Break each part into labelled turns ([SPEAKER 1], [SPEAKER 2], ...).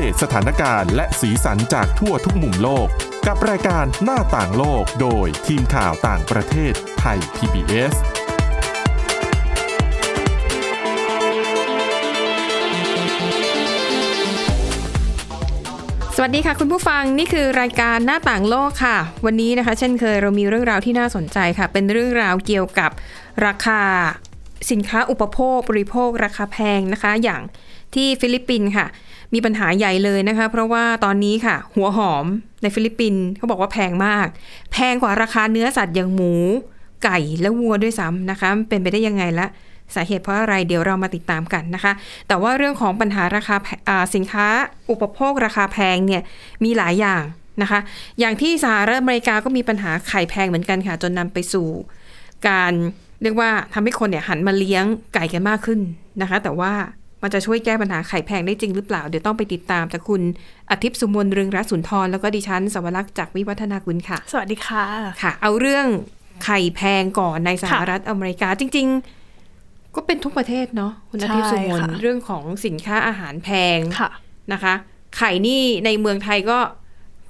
[SPEAKER 1] เดตสถานการณ์และสีสันจากทั่วทุกมุมโลก กับรายการหน้าต่างโลกโดยทีมข่าวต่างประเทศไทย PBS
[SPEAKER 2] สวัสดีค่ะคุณผู้ฟังนี่คือรายการหน้าต่างโลกค่ะ วันนี้นะคะ เช่นเคยเรามีเรื่องราวที่น่าสนใจค่ะ เป็นเรื่องราวเกี่ยวกับราคาสินค้าอุปโภคบริโภคราคาแพงนะคะ อย่างที่ฟิลิปปินส์ค่ะ มีปัญหาใหญ่เลยนะคะ เพราะว่าตอนนี้ค่ะ หัวหอมในฟิลิปปินส์เขาบอกว่าแพงมาก แพงกว่าราคาเนื้อสัตว์อย่างหมู ไก่และวัวด้วยซ้ำนะคะ เป็นไปได้ยังไงละสาเหตุเพราะอะไรเดี๋ยวเรามาติดตามกันนะคะ แต่ว่าเรื่องของปัญหาราคาสินค้าอุปโภคราคาแพงเนี่ยมีหลายอย่างนะคะ อย่างที่สหรัฐอเมริกาก็มีปัญหาไข่แพงเหมือนกันค่ะ จนนำไปสู่ การเรียกว่าทำให้คนเนี่ยหันมาเลี้ยงไก่กันมากขึ้นนะคะ แต่ว่า มันจะช่วยแก้ปัญหาไข่แพงได้จริงหรือเปล่า เดี๋ยวต้องไปติดตามจากคุณอาทิตย์สุมนเรืองรัตน์สุนทรแล้วก็ดิฉันสวรักษ์จากวิวัฒนาคุณค่ะ
[SPEAKER 3] สวัสดีค่ะ
[SPEAKER 2] ค่ะ เอาเรื่องไข่แพงก่อนในสหรัฐอเมริกาจริง ๆ ก็เป็นทุกประเทศเนาะคุณอาทิตย์สุมน
[SPEAKER 3] ใช่ค่ะ
[SPEAKER 2] เรื่องของสินค้าอาหารแพง
[SPEAKER 3] ค่ะ
[SPEAKER 2] นะคะ ไข่นี่ในเมืองไทยก็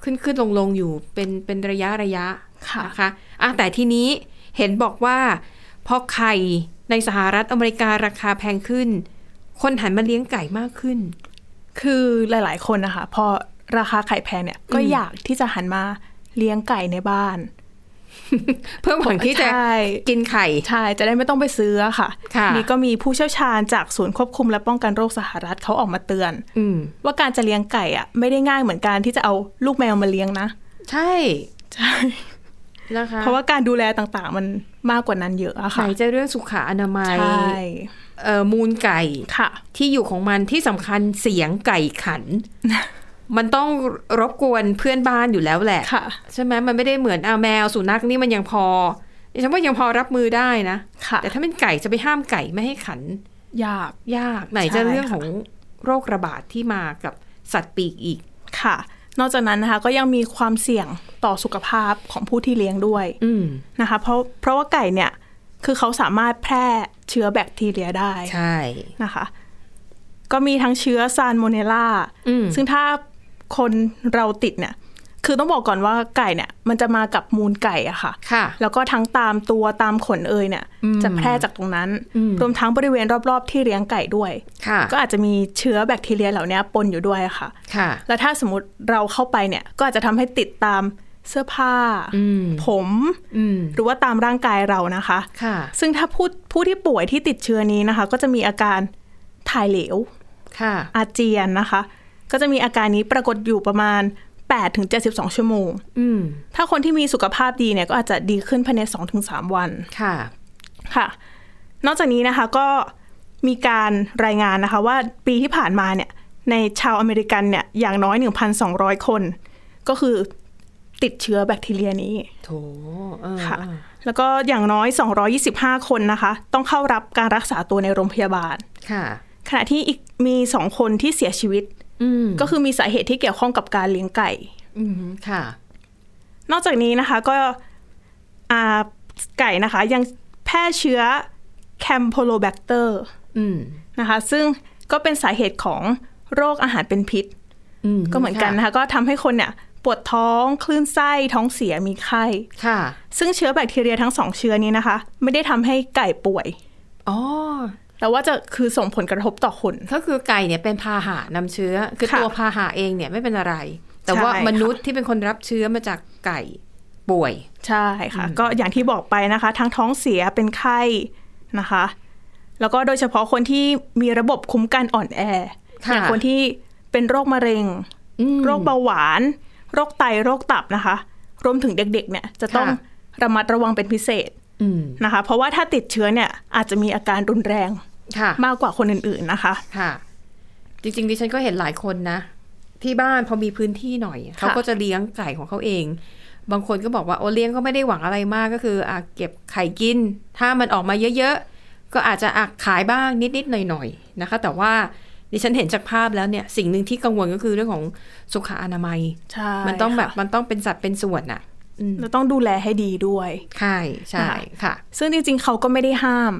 [SPEAKER 2] ขึ้นขึ้นลงลงอยู่เป็นเป็นระยะระยะ
[SPEAKER 3] ค่ะ
[SPEAKER 2] นะคะอะแต่ทีนี้เห็นบอกว่าพอไข่ในสหรัฐอเมริการาคาแพงขึ้น คนหันมาเลี้ยงไก่มากขึ้น
[SPEAKER 3] คือหลาย ๆ คนนะคะ พอราคาไข่แพงเนี่ย ก็
[SPEAKER 2] อืม
[SPEAKER 3] อยากที่จะหันมาเลี้ยงไก่ในบ้าน
[SPEAKER 2] เพื่อหวังที่จะ
[SPEAKER 3] ใช่
[SPEAKER 2] กินไข่
[SPEAKER 3] ใช่จะได้ไม่ต้องไปซื้ออะค่ะ
[SPEAKER 2] ค่ะ
[SPEAKER 3] นี่ก็มีผู้เชี่ยวชาญจากศูนย์ควบคุมและป้องกันโรคสหรัฐเขาออกมาเตือน
[SPEAKER 2] อืม
[SPEAKER 3] ว่าการจะเลี้ยงไก่อะไม่ได้ง่ายเหมือนการที่จะเอาลูกแมวมาเลี้ยงนะ
[SPEAKER 2] ใช่
[SPEAKER 3] ใช่
[SPEAKER 2] นะคะ
[SPEAKER 3] เพราะว่าการดูแลต่างๆ มันมากกว่านั้นเยอะอะ
[SPEAKER 2] ไหน
[SPEAKER 3] ค่ะ
[SPEAKER 2] จะเรื่องสุขอนามัย
[SPEAKER 3] ใช่
[SPEAKER 2] เอ่อ มูลไก่
[SPEAKER 3] ค่ะ
[SPEAKER 2] ที่อยู่ของมันที่สำคัญเสียงไก่ขัน มันต้องรบกวนเพื่อนบ้านอยู่แล้วแหละ
[SPEAKER 3] ค่ะ
[SPEAKER 2] ใช่ไหมมันไม่ได้เหมือนอาแมวสุนัขนี่มันยังพอดิฉันว่ายังพอรับมือได้นะ
[SPEAKER 3] ค่ะ
[SPEAKER 2] แต่ถ้าเป็นไก่จะไปห้ามไก่ไม่ให้ขัน
[SPEAKER 3] ยาก
[SPEAKER 2] ยากไหน
[SPEAKER 3] ใช่
[SPEAKER 2] จะเรื่อง
[SPEAKER 3] ค่ะ
[SPEAKER 2] ของโรคระบาดที่มากับสัตว์ปีกอีก
[SPEAKER 3] ค่ะ นอกจากนั้นนะคะก็ยังมีความเสี่ยงต่อสุขภาพของผู้ที่เลี้ยงด้วย
[SPEAKER 2] อืม
[SPEAKER 3] นะคะเพราะเพราะว่าไก่เนี่ย คือเขาสามารถแพร่เชื้อแบคทีเรียได้
[SPEAKER 2] ใช่
[SPEAKER 3] นะคะ ก็มีทั้งเชื้อซานโมเนลล่า
[SPEAKER 2] อืม
[SPEAKER 3] ซึ่งถ้าคนเราติดเนี่ย คือต้องบอกก่อนว่าไก่เนี่ย มันจะมากับมูลไก่อะค่ะ
[SPEAKER 2] ค่ะ
[SPEAKER 3] แล้วก็ทั้งตามตัวตามขนเอยเนี่ย
[SPEAKER 2] อืม
[SPEAKER 3] จะแพร่จากตรงนั้น
[SPEAKER 2] อืม
[SPEAKER 3] รวมทั้งบริเวณรอบๆ ที่เลี้ยงไก่ด้วย
[SPEAKER 2] ค่ะ
[SPEAKER 3] ก็อาจจะมีเชื้อแบคทีเรียเหล่านี้ปนอยู่ด้วยอะค่ะ
[SPEAKER 2] ค่ะ
[SPEAKER 3] แล้วถ้าสมมติเราเข้าไปเนี่ย ก็อาจจะทำให้ติดตาม เสื้อผ้า
[SPEAKER 2] อืม
[SPEAKER 3] ผม
[SPEAKER 2] อืม
[SPEAKER 3] หรือว่าตามร่างกายเรานะคะ
[SPEAKER 2] ค่ะ
[SPEAKER 3] ซึ่งถ้าผู้ผู้ที่ป่วยที่ติดเชื้อนี้นะคะ ก็จะมีอาการถ่ายเหลว
[SPEAKER 2] ค่ะ
[SPEAKER 3] อาเจียนนะคะ ก็จะมีอาการนี้ปรากฏอยู่ประมาณ8ถึง72 ชั่วโมง
[SPEAKER 2] อืม
[SPEAKER 3] ถ้าคนที่มีสุขภาพดีเนี่ยก็อาจจะดีขึ้นภายใน2-3ถึง3วัน
[SPEAKER 2] ค่ะ
[SPEAKER 3] ค่ะ นอกจากนี้นะคะก็มีการรายงานนะคะ ว่าปีที่ผ่านมาเนี่ย ในชาวอเมริกันเนี่ยอย่างน้อย 1,200 คน ก็คือ ติดเชื้อแบคทีเรียนี้
[SPEAKER 2] โถเออ
[SPEAKER 3] ค่ะ
[SPEAKER 2] เออ
[SPEAKER 3] แล้วก็อย่างน้อย 225 คนนะคะ ต้องเข้ารับการรักษาตัวในโรงพยาบาล
[SPEAKER 2] ค่ะ
[SPEAKER 3] ขณะที่อีกมีสองคนที่เสียชีวิต
[SPEAKER 2] อืม
[SPEAKER 3] ก็คือมีสาเหตุที่เกี่ยวข้องกับการเลี้ยงไก่
[SPEAKER 2] อืมค่ะ
[SPEAKER 3] นอกจากนี้นะคะก็อ่าไก่นะคะ ยังแพร่เชื้อ Campylobacter อื
[SPEAKER 2] ม
[SPEAKER 3] นะคะ ซึ่งก็เป็นสาเหตุของโรคอาหารเป็นพิษ
[SPEAKER 2] อืม
[SPEAKER 3] ก็เหมือนกันนะคะ ก็ทำให้คนเนี่ย ปวดท้องคลื่นไส้ท้องเสียมีไข้
[SPEAKER 2] ค่ะ
[SPEAKER 3] ซึ่งเชื้อแบคทีเรียทั้งสองเชื้อนี้นะคะ ไม่ได้ทำให้ไก่ป่วย
[SPEAKER 2] อ๋อ
[SPEAKER 3] แต่ว่าจะคือส่งผลกระทบต่อคน
[SPEAKER 2] ก็คือไก่เนี่ยเป็นพาหะนำเชื้อ คือ
[SPEAKER 3] ค่ะ
[SPEAKER 2] ตัวพาหะเองเนี่ยไม่เป็นอะไร แต่ว่า
[SPEAKER 3] ใช่ค่ะ
[SPEAKER 2] มนุษย์ที่เป็นคนรับเชื้อมาจากไก่ป่วย
[SPEAKER 3] ใช่ค่ะ ก็อย่างที่บอกไปนะคะ ทั้งท้องเสียเป็นไข้นะคะ แล้วก็โดยเฉพาะคนที่มีระบบคุ้มกันอ่อนแอ
[SPEAKER 2] ค่ะ
[SPEAKER 3] อย่างคนที่เป็นโรคมะเร็ง
[SPEAKER 2] อืม
[SPEAKER 3] โรคเบาหวาน โรคไตโรคตับนะคะ รวมถึงเด็กๆเนี่ยจะต้อง
[SPEAKER 2] ค่ะ
[SPEAKER 3] ระมัดระวังเป็นพิเศษ
[SPEAKER 2] อืม
[SPEAKER 3] นะคะ เพราะว่าถ้าติดเชื้อเนี่ยอาจจะมีอาการรุนแรง
[SPEAKER 2] ค่ะ
[SPEAKER 3] มากกว่าคนอื่นๆนะคะ
[SPEAKER 2] ค่ะ จริงๆดิฉันก็เห็นหลายคนนะ ที่บ้านพอมีพื้นที่หน่อยเขาก็จะเลี้ยงไก่ของเขาเอง บางคนก็บอกว่าโอเลี้ยงก็ไม่ได้หวังอะไรมากก็คืออะเก็บไข่กิน ถ้ามันออกมาเยอะๆก็อาจจะอักขายบ้างนิดๆหน่อยๆนะคะ แต่ว่า ดิฉันเห็นจากภาพแล้วเนี่ย สิ่งหนึ่งที่กังวลก็คือเรื่องของสุขอนามัย
[SPEAKER 3] ใช่
[SPEAKER 2] มันต้องแบบ
[SPEAKER 3] ค่ะ
[SPEAKER 2] มันต้องเป็นสัตว์เป็นส่วนอะอืม
[SPEAKER 3] เราต้องดูแลให้ดีด้วย
[SPEAKER 2] ใช่ ใช่ค่ะ
[SPEAKER 3] ซึ่งจริงๆ เขาก็ไม่ได้ห้าม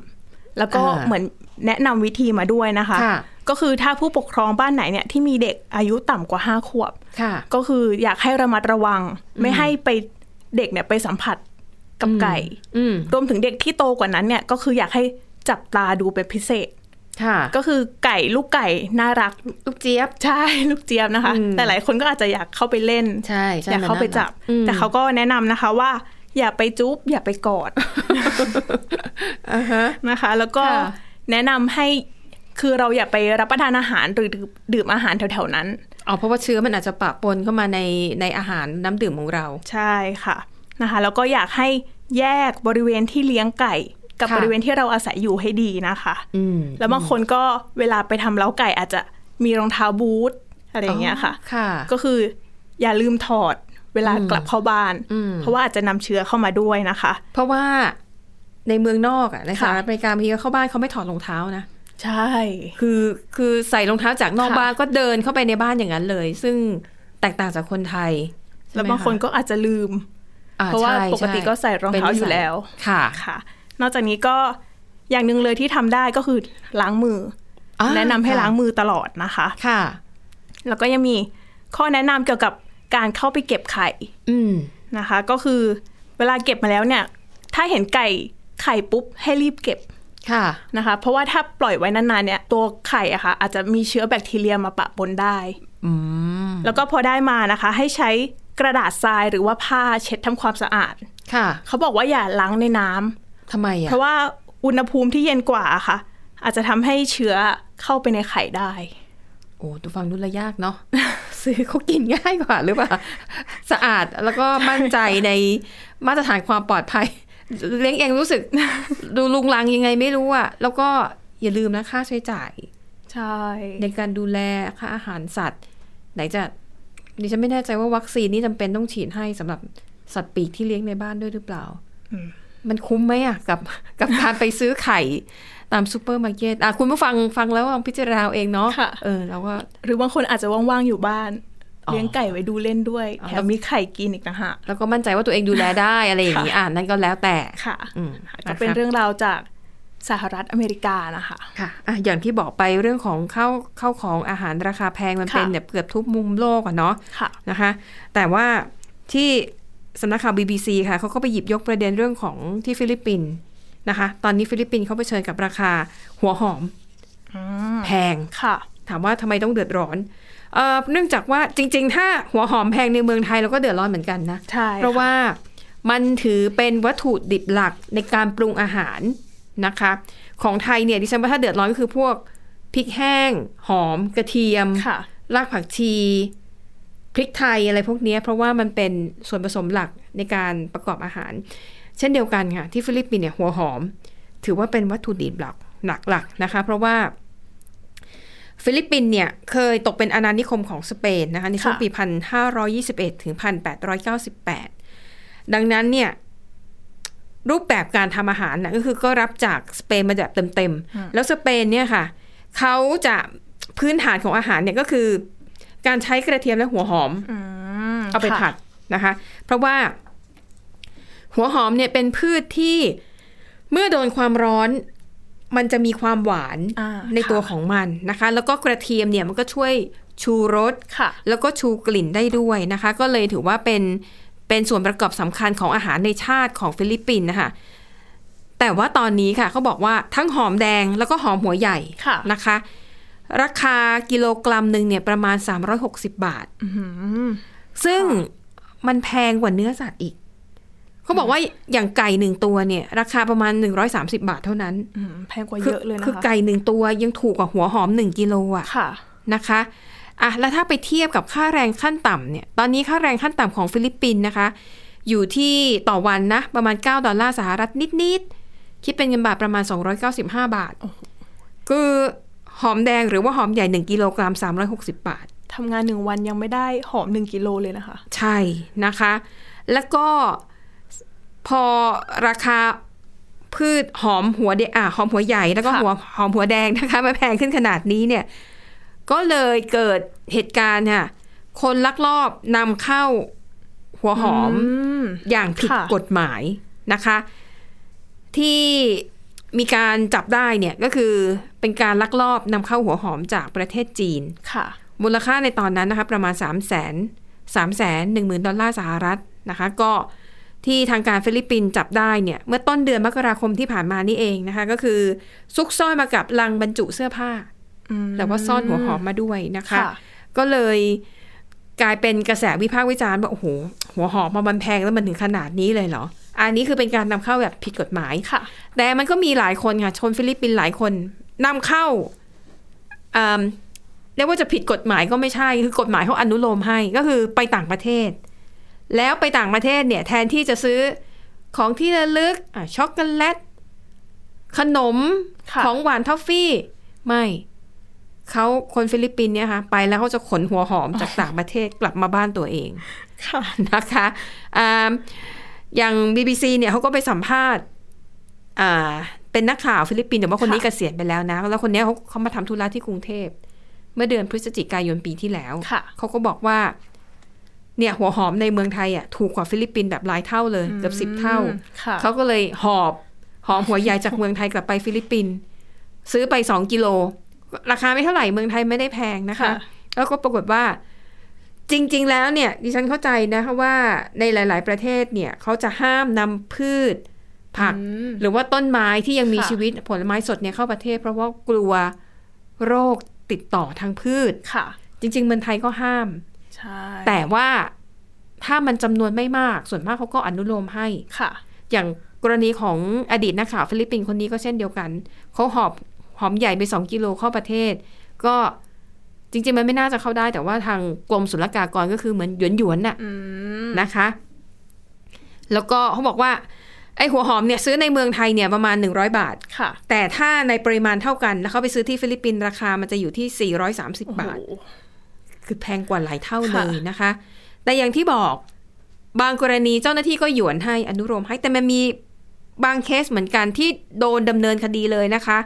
[SPEAKER 3] แล้วก็
[SPEAKER 2] อ่า
[SPEAKER 3] เหมือนแนะนำวิธีมาด้วยนะคะ
[SPEAKER 2] ค่ะ
[SPEAKER 3] ก็คือถ้าผู้ปกครองบ้านไหนเนี่ยที่มีเด็กอายุต่ำกว่าห้าขวบ
[SPEAKER 2] ค่ะ
[SPEAKER 3] ก็คืออยากให้ระมัดระวัง ไม่ให้ไปเด็กเนี่ยไปสัมผัสกับไก่
[SPEAKER 2] อืม
[SPEAKER 3] รวมถึงเด็กที่โตกว่านั้นเนี่ย ก็คืออยากให้จับตาดูเป็นพิเศษ
[SPEAKER 2] ค่ะ
[SPEAKER 3] ก็คือไก่ลูกไก่น่ารัก
[SPEAKER 2] ลูกเจี๊ยบ
[SPEAKER 3] ใช่ลูกเจี๊ยบนะคะ
[SPEAKER 2] อืม
[SPEAKER 3] แต่หลายคนก็อาจจะอยากเข้าไปเล่น
[SPEAKER 2] ใช่ใช่
[SPEAKER 3] อยากเข้าไปจับ
[SPEAKER 2] อืม
[SPEAKER 3] แต่เขาก็แนะนำนะคะว่า อย่าไปจุ๊บอย่าไปกอด
[SPEAKER 2] อ่าฮะ
[SPEAKER 3] นะคะ แล้วก็
[SPEAKER 2] ค่ะ
[SPEAKER 3] แนะนำให้คือเราอย่าไปรับประทานอาหารหรือดื่มดื่มอาหารแถวๆนั้น
[SPEAKER 2] อ๋อเพราะว่าเชื้อมันอาจจะปะปนเข้ามาในในอาหารน้ำดื่มของเรา
[SPEAKER 3] ใช่ค่ะนะคะ แล้วก็อยากให้แยกบริเวณที่เลี้ยงไก่ กับ
[SPEAKER 2] ค่ะ
[SPEAKER 3] บริเวณที่เราอาศัยอยู่ให้ดีนะคะ
[SPEAKER 2] อืม
[SPEAKER 3] แล้วบางคนก็เวลาไปทำเล้าไก่อาจจะมีรองเท้าบูทอะไรอย่างเงี้ยค่ะ
[SPEAKER 2] ค่ะ
[SPEAKER 3] ก็คืออย่าลืมถอดเวลากลับเข้าบ้าน
[SPEAKER 2] อืม
[SPEAKER 3] เพราะว่าอาจจะนำเชื้อเข้ามาด้วยนะคะ
[SPEAKER 2] เพราะว่าในเมืองนอกอะในสห
[SPEAKER 3] ค่ะ
[SPEAKER 2] รัฐอเมริกาบางทีเข้าบ้านเขาไม่ถอดรองเท้านะ
[SPEAKER 3] ใช่
[SPEAKER 2] คือคือใส่รองเท้าจากนอก
[SPEAKER 3] ค่ะ
[SPEAKER 2] บ้านก็เดินเข้าไปในบ้านอย่างนั้นเลย ซึ่งแตกต่างจากคนไทยใช่ไหม
[SPEAKER 3] แล้วบางคนก็อาจจะลืม
[SPEAKER 2] อ่
[SPEAKER 3] เพราะว่า
[SPEAKER 2] ใช่
[SPEAKER 3] ปกติ
[SPEAKER 2] ใช่
[SPEAKER 3] ก็ใส่รองเท้า
[SPEAKER 2] ป็นนิ
[SPEAKER 3] อยู่
[SPEAKER 2] สั
[SPEAKER 3] แล้ว
[SPEAKER 2] ค่ะ
[SPEAKER 3] ค่ะ นอกจากนี้ก็อย่างหนึ่งเลยที่ทำได้ก็คือล้างมืออ
[SPEAKER 2] อ่า
[SPEAKER 3] แนะนำให้
[SPEAKER 2] ค่ะ
[SPEAKER 3] ล้างมือตลอดนะคะ
[SPEAKER 2] ค่ะ
[SPEAKER 3] แล้วก็ยังมีข้อแนะนำเกี่ยวกับการเข้าไปเก็บไข่
[SPEAKER 2] อืม
[SPEAKER 3] นะคะ ก็คือเวลาเก็บมาแล้วเนี่ย ถ้าเห็นไก่ไข่ปุ๊บให้รีบเก็บ
[SPEAKER 2] ค่ะ
[SPEAKER 3] นะคะ เพราะว่าถ้าปล่อยไว้นานๆเนี่ย ตัวไข่อะค่ะ อาจจะมีเชื้อแบคทีเรียมาปะปนได้
[SPEAKER 2] อืม
[SPEAKER 3] แล้วก็พอได้มานะคะ ให้ใช้กระดาษทรายหรือว่าผ้าเช็ดทำความสะอาด
[SPEAKER 2] ค่ะ
[SPEAKER 3] เขาบอกว่าอย่าล้างในน้ำ
[SPEAKER 2] ทำไมอะ
[SPEAKER 3] เพราะว่าอุณหภูมิที่เย็นกว่าค่ะ อาจจะทำให้เชื้อเข้าไปในไข่ได้
[SPEAKER 2] โอ้ดูฟังดูแลยากเนาะซื้อเขากินง่ายกว่าหรือเปล่า สะอาดแล้วก็มั่นใจในมาตรฐานความปลอดภัย เลี้ยงเองรู้สึก ดูลุงลังยังไงไม่รู้อะแล้วก็อย่าลืมนะค่าใช้จ่าย
[SPEAKER 3] ใช่
[SPEAKER 2] ในการดูแลค่าอาหารสัตว์ ไหนจะดิฉันไม่แน่ใจว่าวัคซีนนี่จำเป็นต้องฉีดให้สำหรับสัตว์ปีกที่เลี้ยงในบ้านด้วยหรือเปล่า มันคุ้มไหมอะกับกับการไปซื้อไข่ตามซูเปอร์มาร์เก็ตอะคุณผู้ฟังฟังแล้วลองพิจารณาเอาเองเนาะ
[SPEAKER 3] ค่ะ
[SPEAKER 2] เออแล้วก็
[SPEAKER 3] หรือบางคนอาจจะว่างๆอยู่บ้าน
[SPEAKER 2] อ๋อ
[SPEAKER 3] เลี้ยงไก่ไว้ดูเล่นด้วย
[SPEAKER 2] อ๋อ
[SPEAKER 3] แถมมีไข่กินอีกต่างหาก
[SPEAKER 2] แล้วก็มั่นใจว่าตัวเองดูแลได้อะไรอย่างนี้
[SPEAKER 3] ค่ะ
[SPEAKER 2] อ่านั่นก็แล้วแต่
[SPEAKER 3] ค่ะ
[SPEAKER 2] อืม
[SPEAKER 3] ก็เป็น
[SPEAKER 2] นะคะ
[SPEAKER 3] เรื่องราวจากสหรัฐอเมริกานะคะ
[SPEAKER 2] ค่ะอะอย่างที่บอกไปเรื่องของข้าวข้าวของอาหารราคาแพงมัน
[SPEAKER 3] ค่ะ
[SPEAKER 2] เป็นแบบเกือบทุกมุมโลกอะเนาะ
[SPEAKER 3] ค่ะ
[SPEAKER 2] นะคะ แต่ว่าที่ สำนักข่าว BBC ค่ะเขาก็ไปหยิบยกประเด็นเรื่องของที่ฟิลิปปินส์นะคะ ตอนนี้ฟิลิปปินส์เขาเผชิญกับราคาหัวหอมแพง
[SPEAKER 3] ค่ะ
[SPEAKER 2] ถามว่าทำไมต้องเดือดร้อนเอ่อเนื่องจากว่าจริง ๆ ถ้าหัวหอมแพงในเมืองไทยเราก็เดือดร้อนเหมือนกันนะ
[SPEAKER 3] ใช่
[SPEAKER 2] เพราะว่ามันถือเป็นวัตถุดิบหลักในการปรุงอาหารนะคะ ของไทยเนี่ยดิฉันว่าถ้าเดือดร้อนก็คือพวกพริกแห้ง หอม กระเทียม
[SPEAKER 3] ค่ะ
[SPEAKER 2] รากผักชี ริกไทยอะไรพวกเนี้ยเพราะว่ามันเป็นส่วนผสมหลักในการประกอบอาหาร เช่นเดียวกันค่ะที่ฟิลิปปินส์เนี่ยหัวหอม ถือว่าเป็นวัตถุดิบหลักหลักๆนะคะ เพราะว่าฟิลิปปินส์เนี่ยเคยตกเป็นอาณานิคมของสเปนนะคะในช่วง
[SPEAKER 3] ค่ะ
[SPEAKER 2] ปี 1521 ถึง 1898 ดังนั้นเนี่ยรูปแบบการทำอาหารนะก็คือก็รับจากสเปนมาแบบเต็มๆ แล้วสเปนเนี่ยค่ะเขาจะพื้นฐานของอาหารเนี่ยก็คือ การใช้กระเทียมและหัวหอม
[SPEAKER 3] อืม
[SPEAKER 2] เอาไป
[SPEAKER 3] ค่ะ
[SPEAKER 2] ผัดนะคะ เพราะว่า หัวหอมเนี่ยเป็นพืชที่เมื่อโดนความร้อนมันจะมีความหวาน
[SPEAKER 3] อ่า
[SPEAKER 2] ในตัว
[SPEAKER 3] ค่ะ
[SPEAKER 2] ของมันนะคะ แล้วก็กระเทียมเนี่ยมันก็ช่วยชูรส
[SPEAKER 3] ค่ะ
[SPEAKER 2] แล้วก็ชูกลิ่นได้ด้วยนะคะ ก็เลยถือว่าเป็นเป็นส่วนประกอบสำคัญของอาหารในชาติของฟิลิปปินส์นะคะแต่ว่าตอนนี้ค่ะเขาบอกว่าทั้งหอมแดงแล้วก็หอมหัวใหญ่
[SPEAKER 3] ค่ะ
[SPEAKER 2] นะคะ ราคากิโลกรัมหนึ่งเนี่ยประมาณ 360 บาท
[SPEAKER 3] อืม
[SPEAKER 2] ซึ่งมันแพงกว่าเนื้อสัตว์อีก เขาบอกว่าอย่างไก่หนึ่งตัวเนี่ย ราคาประมาณ 130 บาทเท่านั้น
[SPEAKER 3] อืมแพงกว่าเยอะเลยนะคะ
[SPEAKER 2] คือไก่หนึ่งตัวยังถูกกว่าหัวหอมหนึ่งกิโลอะ
[SPEAKER 3] ค่ะนะคะ
[SPEAKER 2] อะแล้วถ้าไปเทียบกับค่าแรงขั้นต่ำเนี่ย ตอนนี้ค่าแรงขั้นต่ำของฟิลิปปินส์นะคะ อยู่ที่ต่อวันนะ ประมาณ 9 ดอลลาร์สหรัฐนิดๆ คิดเป็นเงินบาทประมาณ 295 บาท คือ หอมแดงหรือว่าหอมใหญ่ 1 กิโลกรัม360 บาท
[SPEAKER 3] ทำงานหนึ่งวันยังไม่ได้หอมหนึ่งกิโลเลยนะคะ
[SPEAKER 2] ใช่นะคะ แล้วก็พอราคาพืชหอมหัวเดอะหอมหัวใหญ่แล้วก็
[SPEAKER 3] ค่ะ
[SPEAKER 2] หัวหอมหัวแดงนะคะมาแพงขึ้นขนาดนี้เนี่ย ก็เลยเกิดเหตุการณ์ค่ะคนลักลอบนำเข้าหัวหอม
[SPEAKER 3] ม
[SPEAKER 2] อย่างผิด
[SPEAKER 3] ค่ะ
[SPEAKER 2] กฎหมายนะคะ ที่ มีการจับได้เนี่ยก็คือเป็นการลักลอบนำเข้าหัวหอมจากประเทศจีน
[SPEAKER 3] ค่ะ
[SPEAKER 2] มูลค่าในตอนนั้นนะคะประมาณ3 0 0 0 0 0 3 1 0 0 0 0 ดอลลาร์สหรัฐนะคะ ก็ที่ทางการฟิลิปปินส์จับได้เนี่ยเมื่อต้นเดือนมกราคมที่ผ่านมานี่เองนะคะ ก็คือซุกซ่อนมากับลังบรรจุเสื้อผ้า แต่ว่าซ่อนหัวหอมมาด้วยนะคะ
[SPEAKER 3] ค่ะ
[SPEAKER 2] ก็เลยกลายเป็นกระแสวิพากษ์วิจารณ์ว่าโอ้โหหัวหอมมามันแพงแล้วมันถึงขนาดนี้เลยเหรอ อันนี้คือเป็นการนำเข้าแบบผิดกฎหมาย
[SPEAKER 3] ค่ะ
[SPEAKER 2] แต่มันก็มีหลายคนค่ะ ชนฟิลิปปินส์หลายคนนำเข้าอ่าเรียกว่าจะผิดกฎหมายก็ไม่ใช่ คือกฎหมายเขาอนุโลมให้ก็คือไปต่างประเทศ แล้วไปต่างประเทศเนี่ยแทนที่จะซื้อของที่ระลึกอะช็อกโกแลตขนม
[SPEAKER 3] ค่ะ
[SPEAKER 2] ของหวานทอฟฟี่ ไม่เขาคนฟิลิปปินส์เนี่ยค่ะ ไปแล้วเขาจะขนหัวหอมจากต่างประเทศกลับมาบ้านตัวเอง
[SPEAKER 3] ค่ะ
[SPEAKER 2] นะคะ อ่าอย่าง BBC เนี่ยเขาก็ไปสัมภาษณ์อ่าเป็นนักข่าวฟิลิปปินส์แต่ว่าคนนี้
[SPEAKER 3] ค่ะ
[SPEAKER 2] เกษียณไปแล้วนะ แล้วคนเนี้ยเขาเขามาทำธุระที่กรุงเทพ เมื่อเดือนพฤศจิกายนปีที่แล้ว
[SPEAKER 3] ค่ะ
[SPEAKER 2] เขาก็บอกว่า เนี่ย หัวหอมในเมืองไทยอะถูกกว่าฟิลิปปินส์แบบหลายเท่าเลยเกือบสิบเท่า
[SPEAKER 3] ค่ะ
[SPEAKER 2] เขาก็เลยหอบหอมหัวใหญ่จากเมืองไทยกลับไปฟิลิปปินส์ซื้อไปสองกิโล ราคาไม่เท่าไหร่เมืองไทยไม่ได้แพงนะคะ
[SPEAKER 3] ค่ะ
[SPEAKER 2] แล้วก็ปรากฏว่า จริง ๆ แล้วเนี่ยดิฉันเข้าใจนะคะว่าในหลาย ๆ ประเทศเนี่ยเขาจะห้ามนำพืช ผัก
[SPEAKER 3] อืม
[SPEAKER 2] หรือว่าต้นไม้ที่ยังมี
[SPEAKER 3] ค่ะ
[SPEAKER 2] ชีวิตผลไม้สดเนี่ยเข้าประเทศ เพราะว่ากลัวโรคติดต่อทางพืช
[SPEAKER 3] ค่ะ
[SPEAKER 2] จริง ๆ เมืองไทยก็ห้าม
[SPEAKER 3] ใช่
[SPEAKER 2] แต่ว่าถ้ามันจำนวนไม่มากส่วนมากเขาก็อนุโลมให้
[SPEAKER 3] ค่ะ
[SPEAKER 2] อย่างกรณีของอดีตนักข่าวฟิลิปปินส์คนนี้ก็เช่นเดียวกันเขาหอบหอมใหญ่ไปสองกิโลเข้าประเทศ ก็ จริง ๆ มันไม่น่าจะเข้าได้ แต่ว่าทางกรมศุลกากรก็คือเหมือนหยวนหยวนๆน่ะ
[SPEAKER 3] อืม
[SPEAKER 2] นะคะ แล้วก็เขาบอกว่า ไอ้หัวหอมเนี่ยซื้อในเมืองไทยเนี่ยประมาณ 100 บาท
[SPEAKER 3] ค่ะ
[SPEAKER 2] แต่ถ้าในปริมาณเท่ากัน แล้วเขาไปซื้อที่ฟิลิปปินส์ราคามันจะอยู่ที่ 430 บาท
[SPEAKER 3] โอ้โห
[SPEAKER 2] คือแพงกว่าหลายเท่า
[SPEAKER 3] ค่ะ
[SPEAKER 2] เลยนะคะ แต่อย่างที่บอกบางกรณีเจ้าหน้าที่ก็หยวนให้อนุโลมให้แต่มันมีบางเคสเหมือนกันที่โดนดำเนินคดีเลยนะคะ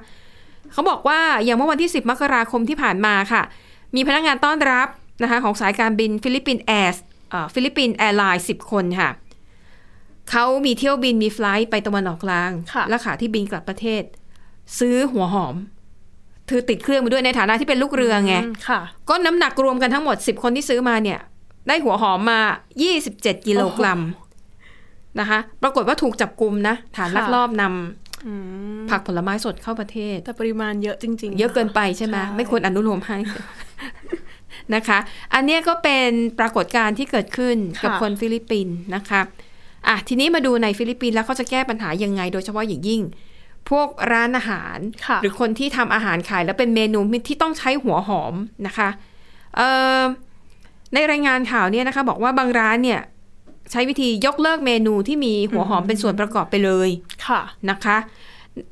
[SPEAKER 2] เขาบอกว่าอย่างเมื่อวันที่ 10 มกราคมที่ผ่านมาค่ะ มีพนักงานต้อนรับนะคะของสายการบินฟิลิปปินส์แอร์ฟิลิปปินส์แอร์ไลน์10คนค่ะ เขามีเที่ยวบินมี flight ไปตะวันออกกลาง
[SPEAKER 3] ค่ะ
[SPEAKER 2] และขาที่บินกลับประเทศ ซื้อหัวหอมคือติดเครื่องมาด้วยในฐานะที่เป็นลูกเรือไง
[SPEAKER 3] ค่ะ
[SPEAKER 2] ก็น้ำหนักรวมกันทั้งหมด10คนที่ซื้อมาเนี่ย ได้หัวหอมมา27กิโลกรัมนะคะ ปรากฏว่าถูกจับกุมนะ ฐาน
[SPEAKER 3] ค่ะ
[SPEAKER 2] ลักลอบนำ
[SPEAKER 3] อืม
[SPEAKER 2] ผักผลไม้สดเข้าประเทศ
[SPEAKER 3] แต่ปริมาณเยอะจริง ๆ
[SPEAKER 2] เยอะเกินไปใช่ไหม
[SPEAKER 3] ใช่
[SPEAKER 2] ไม่ควรอนุโลมให้นะคะ อันเนี้ยก็เป็นปรากฏการณ์ที่เกิดขึ้นกับคนฟิลิปปินส์นะคะอะทีนี้มาดูในฟิลิปปินส์แล้วเขาจะแก้ปัญหายังไง โดยเฉพาะอย่างยิ่ง พวกร้านอาหาร
[SPEAKER 3] ค่ะ
[SPEAKER 2] หรือคนที่ทำอาหารขายแล้วเป็นเมนูที่ต้องใช้หัวหอมนะคะเอ่อในรายงานข่าวเนี่ยนะคะ บอกว่าบางร้านเนี่ย ใช้วิธียกเลิกเมนูที่มีหัวหอมเป็นส่วนประกอบไปเลย
[SPEAKER 3] ค่ะ
[SPEAKER 2] นะคะ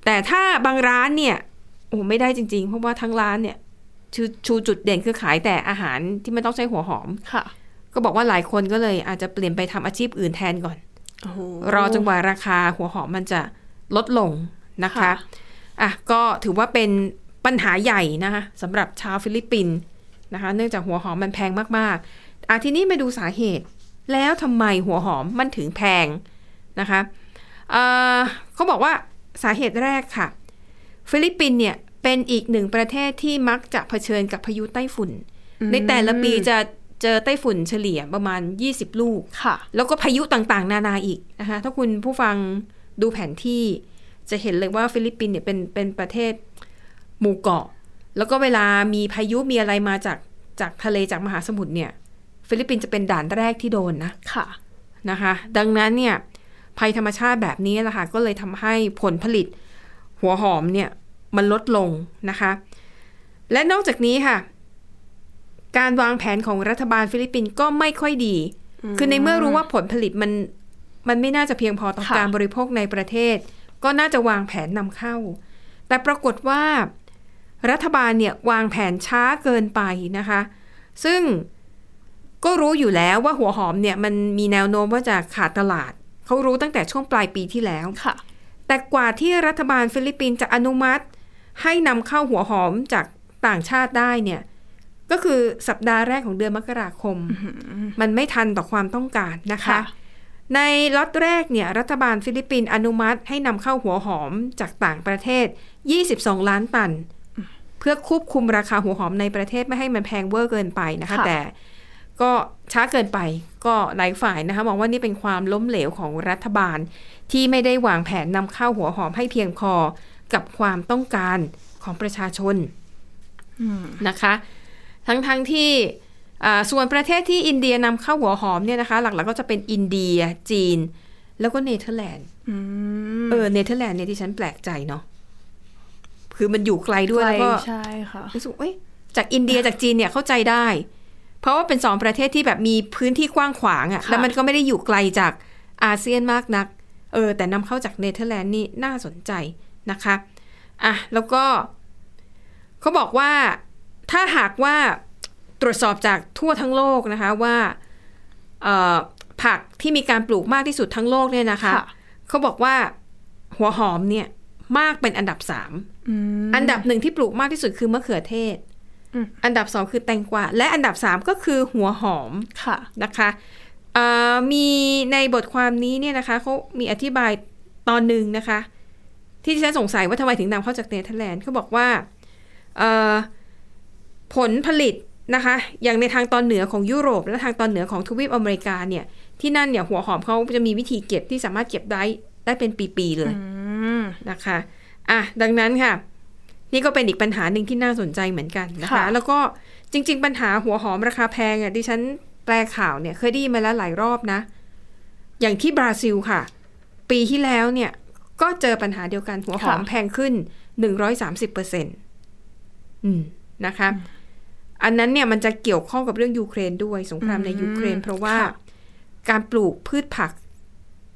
[SPEAKER 2] แต่ถ้าบางร้านเนี่ยโอ้ไม่ได้จริง ๆ เพราะว่าทั้งร้านเนี่ยชูชูจุดเด่นคือขายแต่อาหารที่ไม่ต้องใช้หัวหอม
[SPEAKER 3] ค่ะ
[SPEAKER 2] ก็บอกว่าหลายคนก็เลยอาจจะเปลี่ยนไปทำอาชีพอื่นแทนก่อน
[SPEAKER 3] โอ้โห
[SPEAKER 2] รอจนกว่าราคาหัวหอมมันจะลดลงนะคะ
[SPEAKER 3] ค่ะ
[SPEAKER 2] อะก็ถือว่าเป็นปัญหาใหญ่นะคะสำหรับชาวฟิลิปปินส์นะคะ เนื่องจากหัวหอมมันแพงมากๆอะทีนี้มาดูสาเหตุ แล้วทำไมหัวหอมมันถึงแพงนะคะเอ่อเขาบอกว่าสาเหตุแรกค่ะ ฟิลิปปินส์เนี่ยเป็นอีกหนึ่งประเทศที่มักจะเผชิญกับพายุไต้ฝุ่น ในแต่ละปีจะเจอไต้ฝุ่นเฉลี่ยประมาณ 20 ลูก
[SPEAKER 3] ค่ะ
[SPEAKER 2] แล้วก็พายุต่างๆ นานาอีกนะคะถ้าคุณผู้ฟังดูแผนที่จะเห็นเลยว่าฟิลิปปินส์เนี่ยเป็นเป็นประเทศหมู่เกาะ แล้วก็เวลามีพายุมีอะไรมาจากจากทะเลจากมหาสมุทรเนี่ย ฟิลิปปินส์จะเป็นด่านแรกที่โดนนะ
[SPEAKER 3] ค่ะ
[SPEAKER 2] นะคะ ดังนั้นเนี่ยภัยธรรมชาติแบบนี้แหละค่ะก็เลยทำให้ผลผลิตหัวหอมเนี่ยมันลดลงนะคะ และนอกจากนี้ค่ะ การวางแผนของรัฐบาลฟิลิปปินส์ก็ไม่ค่อยดี คือในเมื่อรู้ว่าผลผลิตมันมันไม่น่าจะเพียงพอต่อ
[SPEAKER 3] ค่ะ
[SPEAKER 2] การบริโภคในประเทศ ก็น่าจะวางแผนนำเข้า แต่ปรากฏว่ารัฐบาลเนี่ยวางแผนช้าเกินไปนะคะ ซึ่ง ก็รู้อยู่แล้วว่าหัวหอมเนี่ยมันมีแนวโน้มว่าจะขาดตลาด เขารู้ตั้งแต่ช่วงปลายปีที่แล้ว
[SPEAKER 3] ค่ะ
[SPEAKER 2] แต่กว่าที่รัฐบาลฟิลิปปินส์จะอนุมัติ ให้นำเข้าหัวหอมจากต่างชาติได้เนี่ยก็คือสัปดาห์แรกของเดือนมกราคม มันไม่ทันต่อความต้องการนะคะ
[SPEAKER 3] ค่ะ
[SPEAKER 2] ในล็อตแรกเนี่ยรัฐบาลฟิลิปปินส์อนุมัติให้นำเข้าหัวหอมจากต่างประเทศ 22 ล้านตัน เพื่อควบคุมราคาหัวหอมในประเทศไม่ให้มันแพงเวอร์เกินไปนะคะ
[SPEAKER 3] ค่ะ
[SPEAKER 2] แต่ ก็ช้าเกินไปก็หลายฝ่ายนะคะมองว่านี่เป็นความล้มเหลวของรัฐบาล ที่ไม่ได้วางแผนนำเข้าหัวหอมให้เพียงพอกับความต้องการของประชาชนนะคะ ทั้งทั้งๆที่อ่าส่วนประเทศที่อินเดียนำเข้าหัวหอมเนี่ยนะคะ หลักๆก็จะเป็นอินเดียจีน แล้วก็เนเธอร์แลนด์
[SPEAKER 3] อืม
[SPEAKER 2] เออเนเธอร์แลนด์เนี่ยที่ฉันแปลกใจเนาะคือมันอยู่ไกลด้วยแล้วก็
[SPEAKER 3] ใช่ค่ะ
[SPEAKER 2] รู้สึกเอ้ยจากอินเดียจากจีนเนี่ยเข้าใจได้ เพราะว่าเป็นสองประเทศที่แบบมีพื้นที่กว้างขวางอะ่ะ
[SPEAKER 3] ค่ะ
[SPEAKER 2] แล้วมันก็ไม่ได้อยู่ไกลจากอาเซียนมากนัก เออ แต่นำเข้าจากเนเธอร์แลนด์นี่น่าสนใจนะคะ อะ แล้วก็เขาบอกว่าถ้าหากว่าตรวจสอบจากทั่วทั้งโลกนะคะว่าเอ่อผักที่มีการปลูกมากที่สุดทั้งโลกเนี่ยนะคะ
[SPEAKER 3] ค่ะ
[SPEAKER 2] เขาบอกว่าหัวหอมเนี่ยมากเป็นอันดับสาม
[SPEAKER 3] อืม
[SPEAKER 2] อันดับหนึ่งที่ปลูกมากที่สุดคือมะเขือเทศ
[SPEAKER 3] อืม
[SPEAKER 2] อันดับสองคือแตงกวาและอันดับสามก็คือหัวหอม
[SPEAKER 3] ค่ะ
[SPEAKER 2] นะคะอ่ามีในบทความนี้เนี่ยนะคะเขามีอธิบายตอนหนึ่งนะคะที่ที่ฉันสงสัยว่าทำไมถึงนำเข้าจากเนเธอร์แลนด์เขาบอกว่าเอ่อผลผลิตนะคะอย่างในทางตอนเหนือของยุโรป และทางตอนเหนือของทวีปอเมริกาเนี่ยที่นั่นเนี่ยหัวหอมเขาจะมีวิธีเก็บที่สามารถเก็บได้ได้เป็นปี ๆ เลย
[SPEAKER 3] อืม
[SPEAKER 2] นะคะอะดังนั้นค่ะ นี่ก็เป็นอีกปัญหาหนึ่งที่น่าสนใจเหมือนกันนะคะ
[SPEAKER 3] ค่ะ
[SPEAKER 2] แล้วก็จริง ๆ ปัญหาหัวหอมราคาแพงอะดิฉันแปลข่าวเนี่ยเคยได้ยินมาแล้วหลายรอบนะ อย่างที่บราซิลค่ะ ปีที่แล้วเนี่ยก็เจอปัญหาเดียวกันหัวหอม
[SPEAKER 3] ค่ะ
[SPEAKER 2] แพงขึ้นหนึ่งร้อยสามสิบเปอร์เซ็นต์อืมนะคะ อันนั้นเนี่ยมันจะเกี่ยวข้องกับเรื่องยูเครนด้วยสงครามในยูเครน เพราะว่า
[SPEAKER 3] ค่ะ
[SPEAKER 2] การปลูกพืชผัก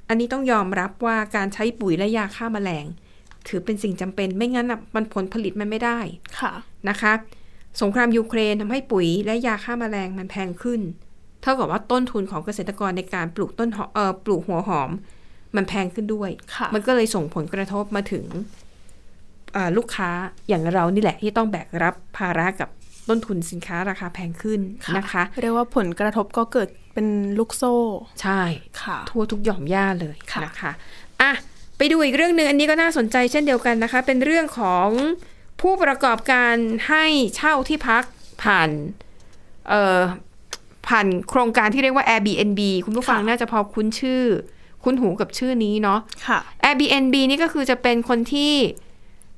[SPEAKER 2] อันนี้ต้องยอมรับว่าการใช้ปุ๋ยและยาฆ่าแมลง ถือเป็นสิ่งจำเป็นไม่งั้นน่ะมันผลผลิตมันไม่ได้
[SPEAKER 3] ค่ะ
[SPEAKER 2] นะคะ สงครามยูเครนทำให้ปุ๋ยและยาฆ่าแมลงมันแพงขึ้น เท่ากับว่าต้นทุนของเกษตรกรในการปลูกต้นหอมเอ่อปลูกหัวหอม มันแพงขึ้นด้วย
[SPEAKER 3] ค่ะ
[SPEAKER 2] มันก็เลยส่งผลกระทบมาถึงอ่าลูกค้าอย่างเรานี่แหละที่ต้องแบกรับภาระกับต้นทุนสินค้าราคาแพงขึ้นนะคะ
[SPEAKER 3] เรียกว่าผลกระทบก็เกิดเป็นลูกโซ่
[SPEAKER 2] ใช่
[SPEAKER 3] ค่ะ
[SPEAKER 2] ทั่วทุกหย่อมย่าเลย
[SPEAKER 3] ค่ะ
[SPEAKER 2] นะคะอะ ไปดูอีกเรื่องหนึ่งอันนี้ก็น่าสนใจเช่นเดียวกันนะคะ เป็นเรื่องของผู้ประกอบการให้เช่าที่พักผ่านเอ่อผ่านโครงการที่เรียกว่า Airbnb คุณผู้ฟังน่าจะพอคุ้นชื่อ คุ้นหูกับชื่อนี้เนาะ
[SPEAKER 3] ค่ะ
[SPEAKER 2] Airbnb นี่ก็คือจะเป็นคนที่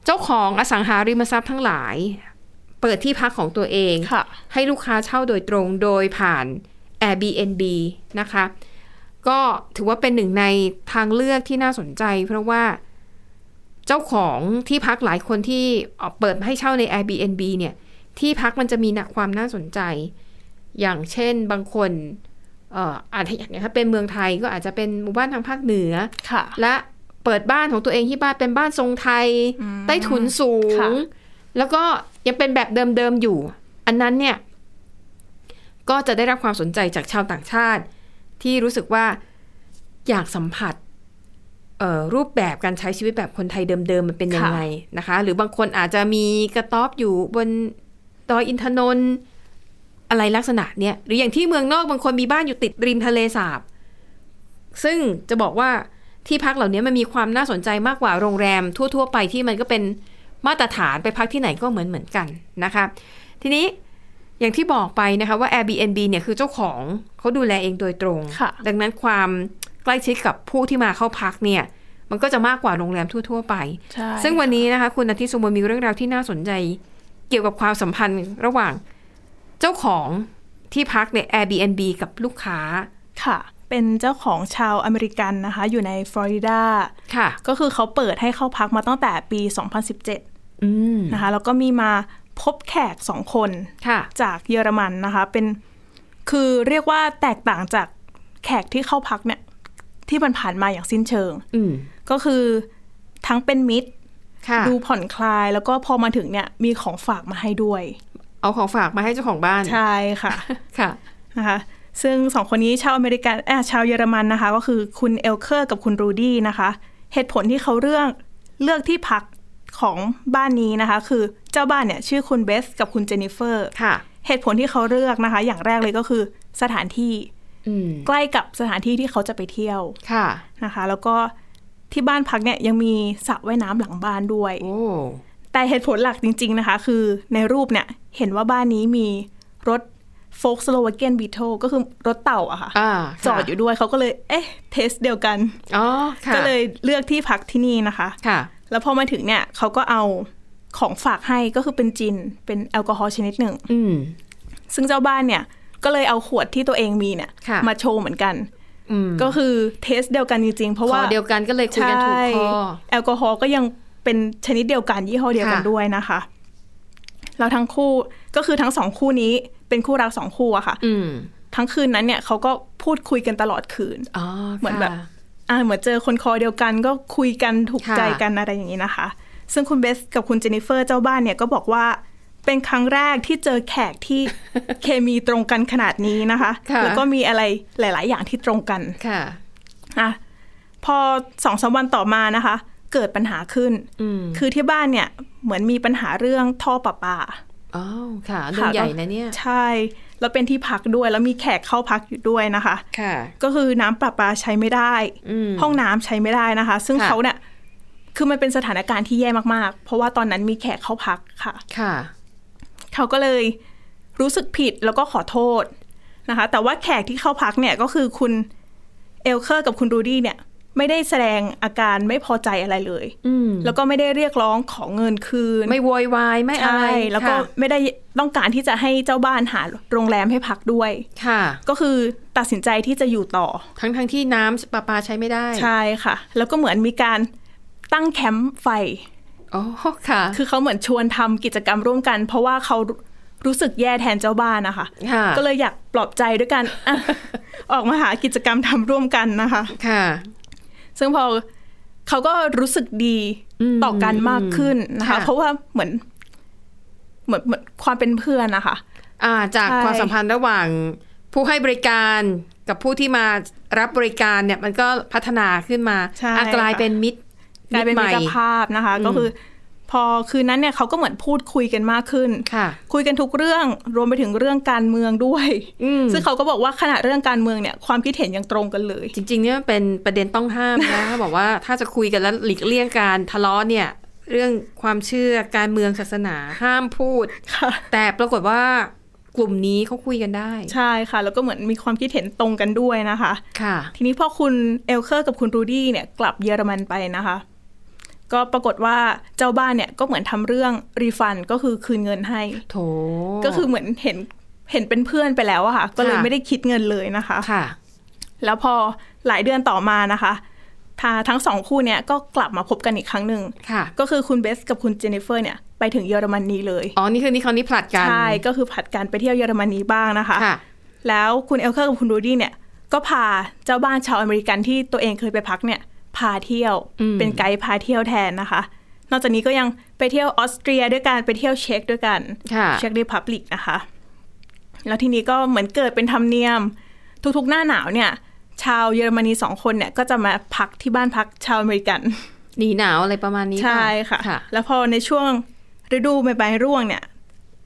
[SPEAKER 2] เจ้าของอสังหาริมทรัพย์ทั้งหลาย เปิดที่พักของตัวเอง
[SPEAKER 3] ค่ะ
[SPEAKER 2] ให้ลูกค้าเช่าโดยตรงโดยผ่าน Airbnb นะคะ ก็ถือว่าเป็นหนึ่งในทางเลือกที่น่าสนใจ เพราะว่าเจ้าของที่พักหลายคนที่เปิดให้เช่าใน Airbnb เนี่ย ที่พักมันจะมีนะความน่าสนใจ อย่างเช่นบางคนเอ่ออาจจะอย่างถ้าเป็นเมืองไทยก็อาจจะเป็นหมู่บ้านทางภาคเหนือ
[SPEAKER 3] ค่ะ
[SPEAKER 2] และเปิดบ้านของตัวเองที่บ้านเป็นบ้านทรงไทย
[SPEAKER 3] อืม
[SPEAKER 2] ใต้ถุนสูง
[SPEAKER 3] ค่ะ
[SPEAKER 2] แล้วก็ยังเป็นแบบเดิมๆอยู่ อันนั้นเนี่ย ก็จะได้รับความสนใจจากชาวต่างชาติ ที่รู้สึกว่าอยากสัมผัสเอ่อรูปแบบการใช้ชีวิตแบบคนไทยเดิมๆมันเป็นยังไงนะคะ หรือบางคนอาจจะมีกระต๊อบอยู่บนดอยอินทนนท์อะไรลักษณะเนี้ยหรืออย่างที่เมืองนอกบางคนมีบ้านอยู่ติดริมทะเลสาบ ซึ่งจะบอกว่าที่พักเหล่านี้มันมีความน่าสนใจมากกว่าโรงแรมทั่ว ๆ ไปที่มันก็เป็นมาตรฐานไปพักที่ไหนก็เหมือนเหมือนกันนะคะ ทีนี้ อย่างที่บอกไปนะคะว่า Airbnb เนี่ยคือเจ้าของเขาดูแลเองโดยตรง
[SPEAKER 3] ค่ะ
[SPEAKER 2] ดังนั้นความใกล้ชิดกับผู้ที่มาเข้าพักเนี่ย มันก็จะมากกว่าโรงแรมทั่ว ๆ ไป
[SPEAKER 3] ใช่
[SPEAKER 2] ซึ่งวันนี้นะคะ คุณอาทิตย์สุโมมีเรื่องราวที่น่าสนใจ เกี่ยวกับความสัมพันธ์ระหว่างเจ้าของที่พักใน Airbnb กับลูกค้า
[SPEAKER 3] ค่ะ เป็นเจ้าของชาวอเมริกันนะคะ อยู่ในฟลอริดา
[SPEAKER 2] ค่ะ
[SPEAKER 3] ก็คือเขาเปิดให้เข้าพักมาตั้งแต่ปี 2017
[SPEAKER 2] อืม
[SPEAKER 3] นะคะแล้วก็มีมา พบแขกสองคน
[SPEAKER 2] ค่ะ
[SPEAKER 3] จากเยอรมันนะคะ เป็นคือเรียกว่าแตกต่างจากแขกที่เข้าพักเนี่ย ที่มันผ่านมาอย่างสิ้นเชิง
[SPEAKER 2] อืม
[SPEAKER 3] ก็คือทั้งเป็นมิตร
[SPEAKER 2] ค่ะ
[SPEAKER 3] ดูผ่อนคลายแล้วก็พอมาถึงเนี่ย มีของฝากมาให้ด้วย
[SPEAKER 2] เอาของฝากมาให้เจ้าของบ้าน
[SPEAKER 3] ใช่ค่ะ
[SPEAKER 2] ค่ะ
[SPEAKER 3] นะคะซึ่งสองคนนี้ชาวอเมริกันเอ่อชาวเยอรมันนะคะ ก็คือคุณเอลเคอร์กับคุณรูดี้นะคะ เหตุผลที่เขาเลือกเลือกที่พักของบ้านนี้นะคะ คือเจ้าบ้านเนี่ยชื่อคุณเบสกับคุณเจนนิเฟอร์
[SPEAKER 2] ค่ะ
[SPEAKER 3] เหตุผลที่เขาเลือกนะคะ อย่างแรกเลยก็คือสถานที่
[SPEAKER 2] อืม
[SPEAKER 3] ใกล้กับสถานที่ที่เขาจะไปเที่ยว
[SPEAKER 2] ค่ะ
[SPEAKER 3] นะคะ แล้วก็ที่บ้านพักเนี่ยยังมีสระว่ายน้ำหลังบ้านด้วย
[SPEAKER 2] โอ้
[SPEAKER 3] แต่เหตุผลหลักจริง ๆนะคะ คือในรูปเนี่ยเห็นว่าบ้านนี้มีรถ Volkswagen Beetle ก็คือรถเต่าอะค่ะ
[SPEAKER 2] อ่า
[SPEAKER 3] จอดอยู่ด้วยเขาก็เลย เอ๊ะ taste เดียวกัน
[SPEAKER 2] อ๋อค่ะ
[SPEAKER 3] ก็เลยเลือกที่พักที่นี่นะคะ
[SPEAKER 2] ค่ะ
[SPEAKER 3] แล้วพอมาถึงเนี่ยเขาก็เอา ของฝากให้ก็คือเป็นจิน เป็นแอลกอฮอล์ชนิดหนึ่ง
[SPEAKER 2] อืม
[SPEAKER 3] ซึ่งเจ้าบ้านเนี่ย ก็เลยเอาขวดที่ตัวเองมีเนี่ย
[SPEAKER 2] ค่ะ
[SPEAKER 3] มาโชว์เหมือนกัน
[SPEAKER 2] อืม
[SPEAKER 3] ก็คือ taste เดียวกันจริงๆ เพราะ
[SPEAKER 2] ค
[SPEAKER 3] ว่า
[SPEAKER 2] อเดียวกันก็เลยคุยกันถูกคอ
[SPEAKER 3] แอลกอฮอล์ก็ยังเป็นชนิดเดียวกันยี่ห้อเดียวกัน
[SPEAKER 2] ค่ะ
[SPEAKER 3] ด้วยนะคะแล้วทั้งคู่ก็คือทั้งสองคู่นี้เป็นคู่รักสองคู่อะค่ะ
[SPEAKER 2] อืม
[SPEAKER 3] ทั้งคืนนั้นเนี่ยเขาก็พูดคุยกันตลอดคืน
[SPEAKER 2] อ๋อ
[SPEAKER 3] เหมือนแบบ
[SPEAKER 2] ค่ะ
[SPEAKER 3] อ่าเหมือนเจอคนคอเดียวกันก็คุยกันถูก
[SPEAKER 2] ค่ะ
[SPEAKER 3] ใจกันอะไรอย่างนี้นะคะ ซึ่งคุณเบสกับคุณเจนนิเฟอร์เจ้าบ้านเนี่ยก็บอกว่าเป็นครั้งแรกที่เจอแขกที่เคมีตรงกันขนาดนี้นะคะ
[SPEAKER 2] ค่ะ
[SPEAKER 3] แล้วก็มีอะไรหลาย ๆ อย่างที่ตรงกัน
[SPEAKER 2] ค่ะ
[SPEAKER 3] อะพอสองสามวันต่อมานะคะ เกิดปัญหาขึ้น
[SPEAKER 2] อืม
[SPEAKER 3] คือที่บ้านเนี่ยเหมือนมีปัญหาเรื่องท่อประปา
[SPEAKER 2] อ๋อค่ะเรื่องใหญ่นะเนี่ย
[SPEAKER 3] ใช่ แล้วเป็นที่พักด้วยแล้วมีแขกเข้าพักอยู่ด้วยนะคะ
[SPEAKER 2] ค่ะ
[SPEAKER 3] ก็คือน้ำประปาใช้ไม่ได้
[SPEAKER 2] อืม
[SPEAKER 3] ห้องน้ำใช้ไม่ได้นะคะ ซึ่ง
[SPEAKER 2] ค่ะ
[SPEAKER 3] เขาเนี่ย คือมันเป็นสถานการณ์ที่แย่มากๆ เพราะว่าตอนนั้นมีแขกเข้าพักค่ะ
[SPEAKER 2] ค่ะ
[SPEAKER 3] เขาก็เลยรู้สึกผิดแล้วก็ขอโทษนะคะ แต่ว่าแขกที่เข้าพักเนี่ยก็คือคุณเอลเคอร์กับคุณรูดี้เนี่ย ไม่ได้แสดงอาการไม่พอใจอะไรเลย
[SPEAKER 2] อืม
[SPEAKER 3] แล้วก็ไม่ได้เรียกร้องขอเงินคืน
[SPEAKER 2] ไม่โวยวายไม่อะไร
[SPEAKER 3] ใช่แล้วก็
[SPEAKER 2] ค่ะ
[SPEAKER 3] ไม่ได้ต้องการที่จะให้เจ้าบ้านหาโรงแรมให้พักด้วย
[SPEAKER 2] ค่ะ
[SPEAKER 3] ก็คือตัดสินใจที่จะอยู่ต่อ
[SPEAKER 2] ทั้งทั้งที่น้ำประปาใช้ไม่ได้
[SPEAKER 3] ใช่ค่ะ แล้วก็เหมือนมีการ ตั้งแคมป์ไฟ
[SPEAKER 2] อ๋อค่ะ
[SPEAKER 3] คือเขาเหมือนชวนทำกิจกรรมร่วมกัน เพราะว่าเขารู้สึกแย่แทนเจ้าบ้านนะคะ
[SPEAKER 2] ค่ะ
[SPEAKER 3] ก็เลยอยากปลอบใจด้วยกันอะออกมาหากิจกรรมทำร่วมกันนะคะ
[SPEAKER 2] ค่ะ
[SPEAKER 3] ซึ่งพอเขาก็รู้สึกดี
[SPEAKER 2] อืม
[SPEAKER 3] ต่อกันมากขึ้นนะคะ
[SPEAKER 2] ค่ะ
[SPEAKER 3] เพราะว่าเหมือน เหมือนเหมือนความเป็นเพื่อนนะคะ
[SPEAKER 2] อ่า จาก
[SPEAKER 3] ใช่
[SPEAKER 2] ความสัมพันธ์ระหว่างผู้ให้บริการกับผู้ที่มารับบริการเนี่ย มันก็พัฒนาขึ้นมา
[SPEAKER 3] ใช่
[SPEAKER 2] อะกลาย
[SPEAKER 3] ค่ะ
[SPEAKER 2] เป็นมิตร
[SPEAKER 3] กลายเป็น
[SPEAKER 2] ให
[SPEAKER 3] มิ
[SPEAKER 2] ม่
[SPEAKER 3] ตรภาพนะคะ
[SPEAKER 2] อืม
[SPEAKER 3] ก็คือ พอคืนนั้นเนี่ยเขาก็เหมือนพูดคุยกันมากขึ้น
[SPEAKER 2] ค่ะ
[SPEAKER 3] คุยกันทุกเรื่องรวมไปถึงเรื่องการเมืองด้วย
[SPEAKER 2] อืม
[SPEAKER 3] ซึ่งเขาก็บอกว่าขณะเรื่องการเมืองเนี่ยความคิดเห็นยังตรงกันเลย
[SPEAKER 2] จริง ๆ เนี่ยมันเป็นประเด็นต้องห้ามนะเขาบอกว่าถ้าจะคุยกันแล้วหลีกเลี่ยงการทะเลาะเนี่ยเรื่องความเชื่อการเมืองศาสนาห้ามพูด
[SPEAKER 3] ค่ะ
[SPEAKER 2] แต่ปรากฏว่ากลุ่มนี้เขาคุยกันได้
[SPEAKER 3] ใช่ค่ะ แล้วก็เหมือนมีความคิดเห็นตรงกันด้วยนะคะ
[SPEAKER 2] ค่ะ
[SPEAKER 3] ทีนี้พอคุณเอลเคอร์กับคุณรูดี้เนี่ยกลับเยอรมันไปนะคะ ก็ปรากฏว่าเจ้าบ้านเนี่ยก็เหมือนทำเรื่อง refund ก็คือคืนเงินให้
[SPEAKER 2] โถ
[SPEAKER 3] ก็คือเหมือนเห็นเห็นเป็นเพื่อนไปแล้วอะค่ะ ก็เลย
[SPEAKER 2] ค่ะ
[SPEAKER 3] ไม่ได้คิดเงินเลยนะคะ
[SPEAKER 2] ค่ะ
[SPEAKER 3] แล้วพอหลายเดือนต่อมานะคะทาทั้งสองคู่เนี่ยก็กลับมาพบกันอีกครั้งหนึ่ง
[SPEAKER 2] ค่ะ
[SPEAKER 3] ก็คือคุณเบสกับคุณเจนนิเฟอร์เนี่ยไปถึงเยอรมนีเลย
[SPEAKER 2] อ๋อ นี่คือนี่คราวนี้ผลัดกัน
[SPEAKER 3] ใช่ ก็คือผลัดกันไปเที่ยวเยอรมนีบ้างนะคะ
[SPEAKER 2] ค่ะ
[SPEAKER 3] แล้วคุณเอลเคอร์กับคุณรูดี้เนี่ย ก็พาเจ้าบ้านชาวอเมริกันที่ตัวเองเคยไปพักเนี่ย พาเที่ยว
[SPEAKER 2] อืม
[SPEAKER 3] เป็นไกด์พาเที่ยวแทนนะคะ นอกจากนี้ก็ยังไปเที่ยวออสเตรียด้วยกันไปเที่ยวเช็กด้วยกัน
[SPEAKER 2] ค่ะ
[SPEAKER 3] Czech Republic นะคะ แล้วทีนี้ก็เหมือนเกิดเป็นธรรมเนียม ทุกๆหน้าหนาวเนี่ย ชาวเยอรมนีสองคนเนี่ย ก็จะมาพักที่บ้านพักชาวอเมริกัน
[SPEAKER 2] หนีหนาวอะไรประมาณนี้
[SPEAKER 3] ใช่
[SPEAKER 2] ป่
[SPEAKER 3] ค่ะ
[SPEAKER 2] ค่ะ
[SPEAKER 3] แล้วพอในช่วงฤดูใบไม้ร่วงเนี่ย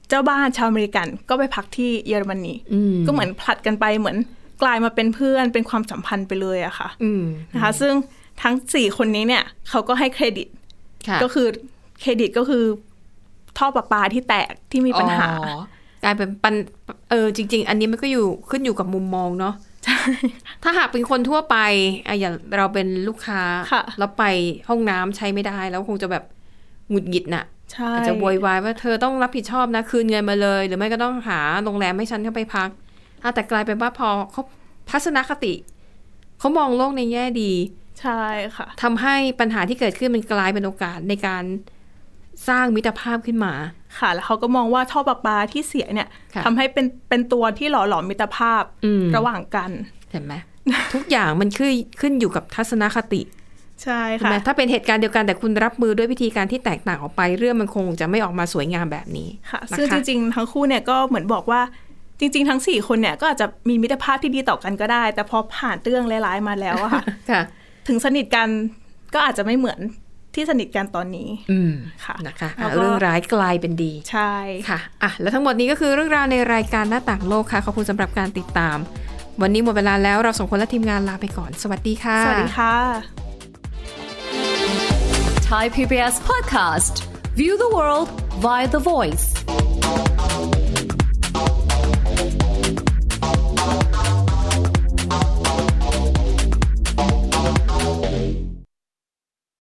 [SPEAKER 3] เจ้าบ้านชาวอเมริกันก็ไปพักที่เยอรมนี
[SPEAKER 2] อืม
[SPEAKER 3] ก็เหมือนผลัดกันไปเหมือนกลายมาเป็นเพื่อนเป็นความสัมพันธ์ไปเลยอะค่ะ
[SPEAKER 2] อืม
[SPEAKER 3] นะคะ ซึ่ง ทั้งสี่คนนี้เนี่ยเขาก็ให้เครดิต
[SPEAKER 2] ค่ะ
[SPEAKER 3] ก็คือเครดิตก็คือท่อประปาที่แตกที่มีปัญหา
[SPEAKER 2] อ๋อกลายเป็นปัญเออจริง ๆ อันนี้มันก็อยู่ขึ้นอยู่กับมุมมองเนาะถ้าหากเป็นคนทั่วไปอะอย่างเราเป็นลูกค้า
[SPEAKER 3] ค่ะ
[SPEAKER 2] แล้วไปห้องน้ำใช้ไม่ได้ แล้วคงจะแบบหงุดหงิดน่ะ
[SPEAKER 3] ใช่
[SPEAKER 2] อาจจะโวยวายว่าเธอต้องรับผิดชอบนะคืนเงินมาเลย หรือไม่ก็ต้องหาโรงแรมให้ฉันเข้าไปพักอะแต่กลายเป็นว่าพอเขาทัศนคติเขามองโลกในแง่ดี
[SPEAKER 3] ใช่ค่ะ
[SPEAKER 2] ทำให้ปัญหาที่เกิดขึ้นมันกลายเป็นโอกาสในการสร้างมิตรภาพขึ้นมา
[SPEAKER 3] ค่ะ แล้วเขาก็มองว่าท่อประปาที่เสียเนี่ย
[SPEAKER 2] ค่ะ
[SPEAKER 3] ทำให้เป็นเป็นตัวที่หล่อหลอมมิตรภาพ
[SPEAKER 2] อืม
[SPEAKER 3] ระหว่างกัน
[SPEAKER 2] เห็นไหมทุกอย่างมันขึ้นขึ้นอยู่กับทัศนคติ
[SPEAKER 3] ใช่
[SPEAKER 2] ใช่
[SPEAKER 3] ค่ะ
[SPEAKER 2] ไหมถ้าเป็นเหตุการณ์เดียวกันแต่คุณรับมือด้วยวิธีการที่แตกต่างออกไป เรื่องมันคงจะไม่ออกมาสวยงามแบบนี้
[SPEAKER 3] ค่ะ
[SPEAKER 2] นะคะ
[SPEAKER 3] ซึ่งจริงๆ ทั้งคู่เนี่ยก็เหมือนบอกว่าจริง ๆ ทั้งสี่คนเนี่ยก็อาจจะมีมิตรภาพที่ดีต่อกันก็ได้ แต่พอผ่านเรื่องร้ายๆมาแล้วอะค่ะ
[SPEAKER 2] ค่ะ
[SPEAKER 3] ถึงสนิทกันก็อาจจะไม่เหมือนที่สนิทกันตอนนี้
[SPEAKER 2] อืม
[SPEAKER 3] ค่ะ
[SPEAKER 2] นะคะ
[SPEAKER 3] แล้ว
[SPEAKER 2] อะ
[SPEAKER 3] ก็
[SPEAKER 2] เรื่องร้ายกลายเป็นดี
[SPEAKER 3] ใช่
[SPEAKER 2] ค่ะอะแล้วทั้งหมดนี้ก็คือเรื่องราวในรายการหน้าต่างโลกค่ะ ขอบคุณสำหรับการติดตาม วันนี้หมดเวลาแล้วเราสองคนและทีมงานลาไปก่อน สวัสดีค่ะ
[SPEAKER 3] สวัสดีค่ะ
[SPEAKER 4] Thai PBS podcast. View the world via the voice.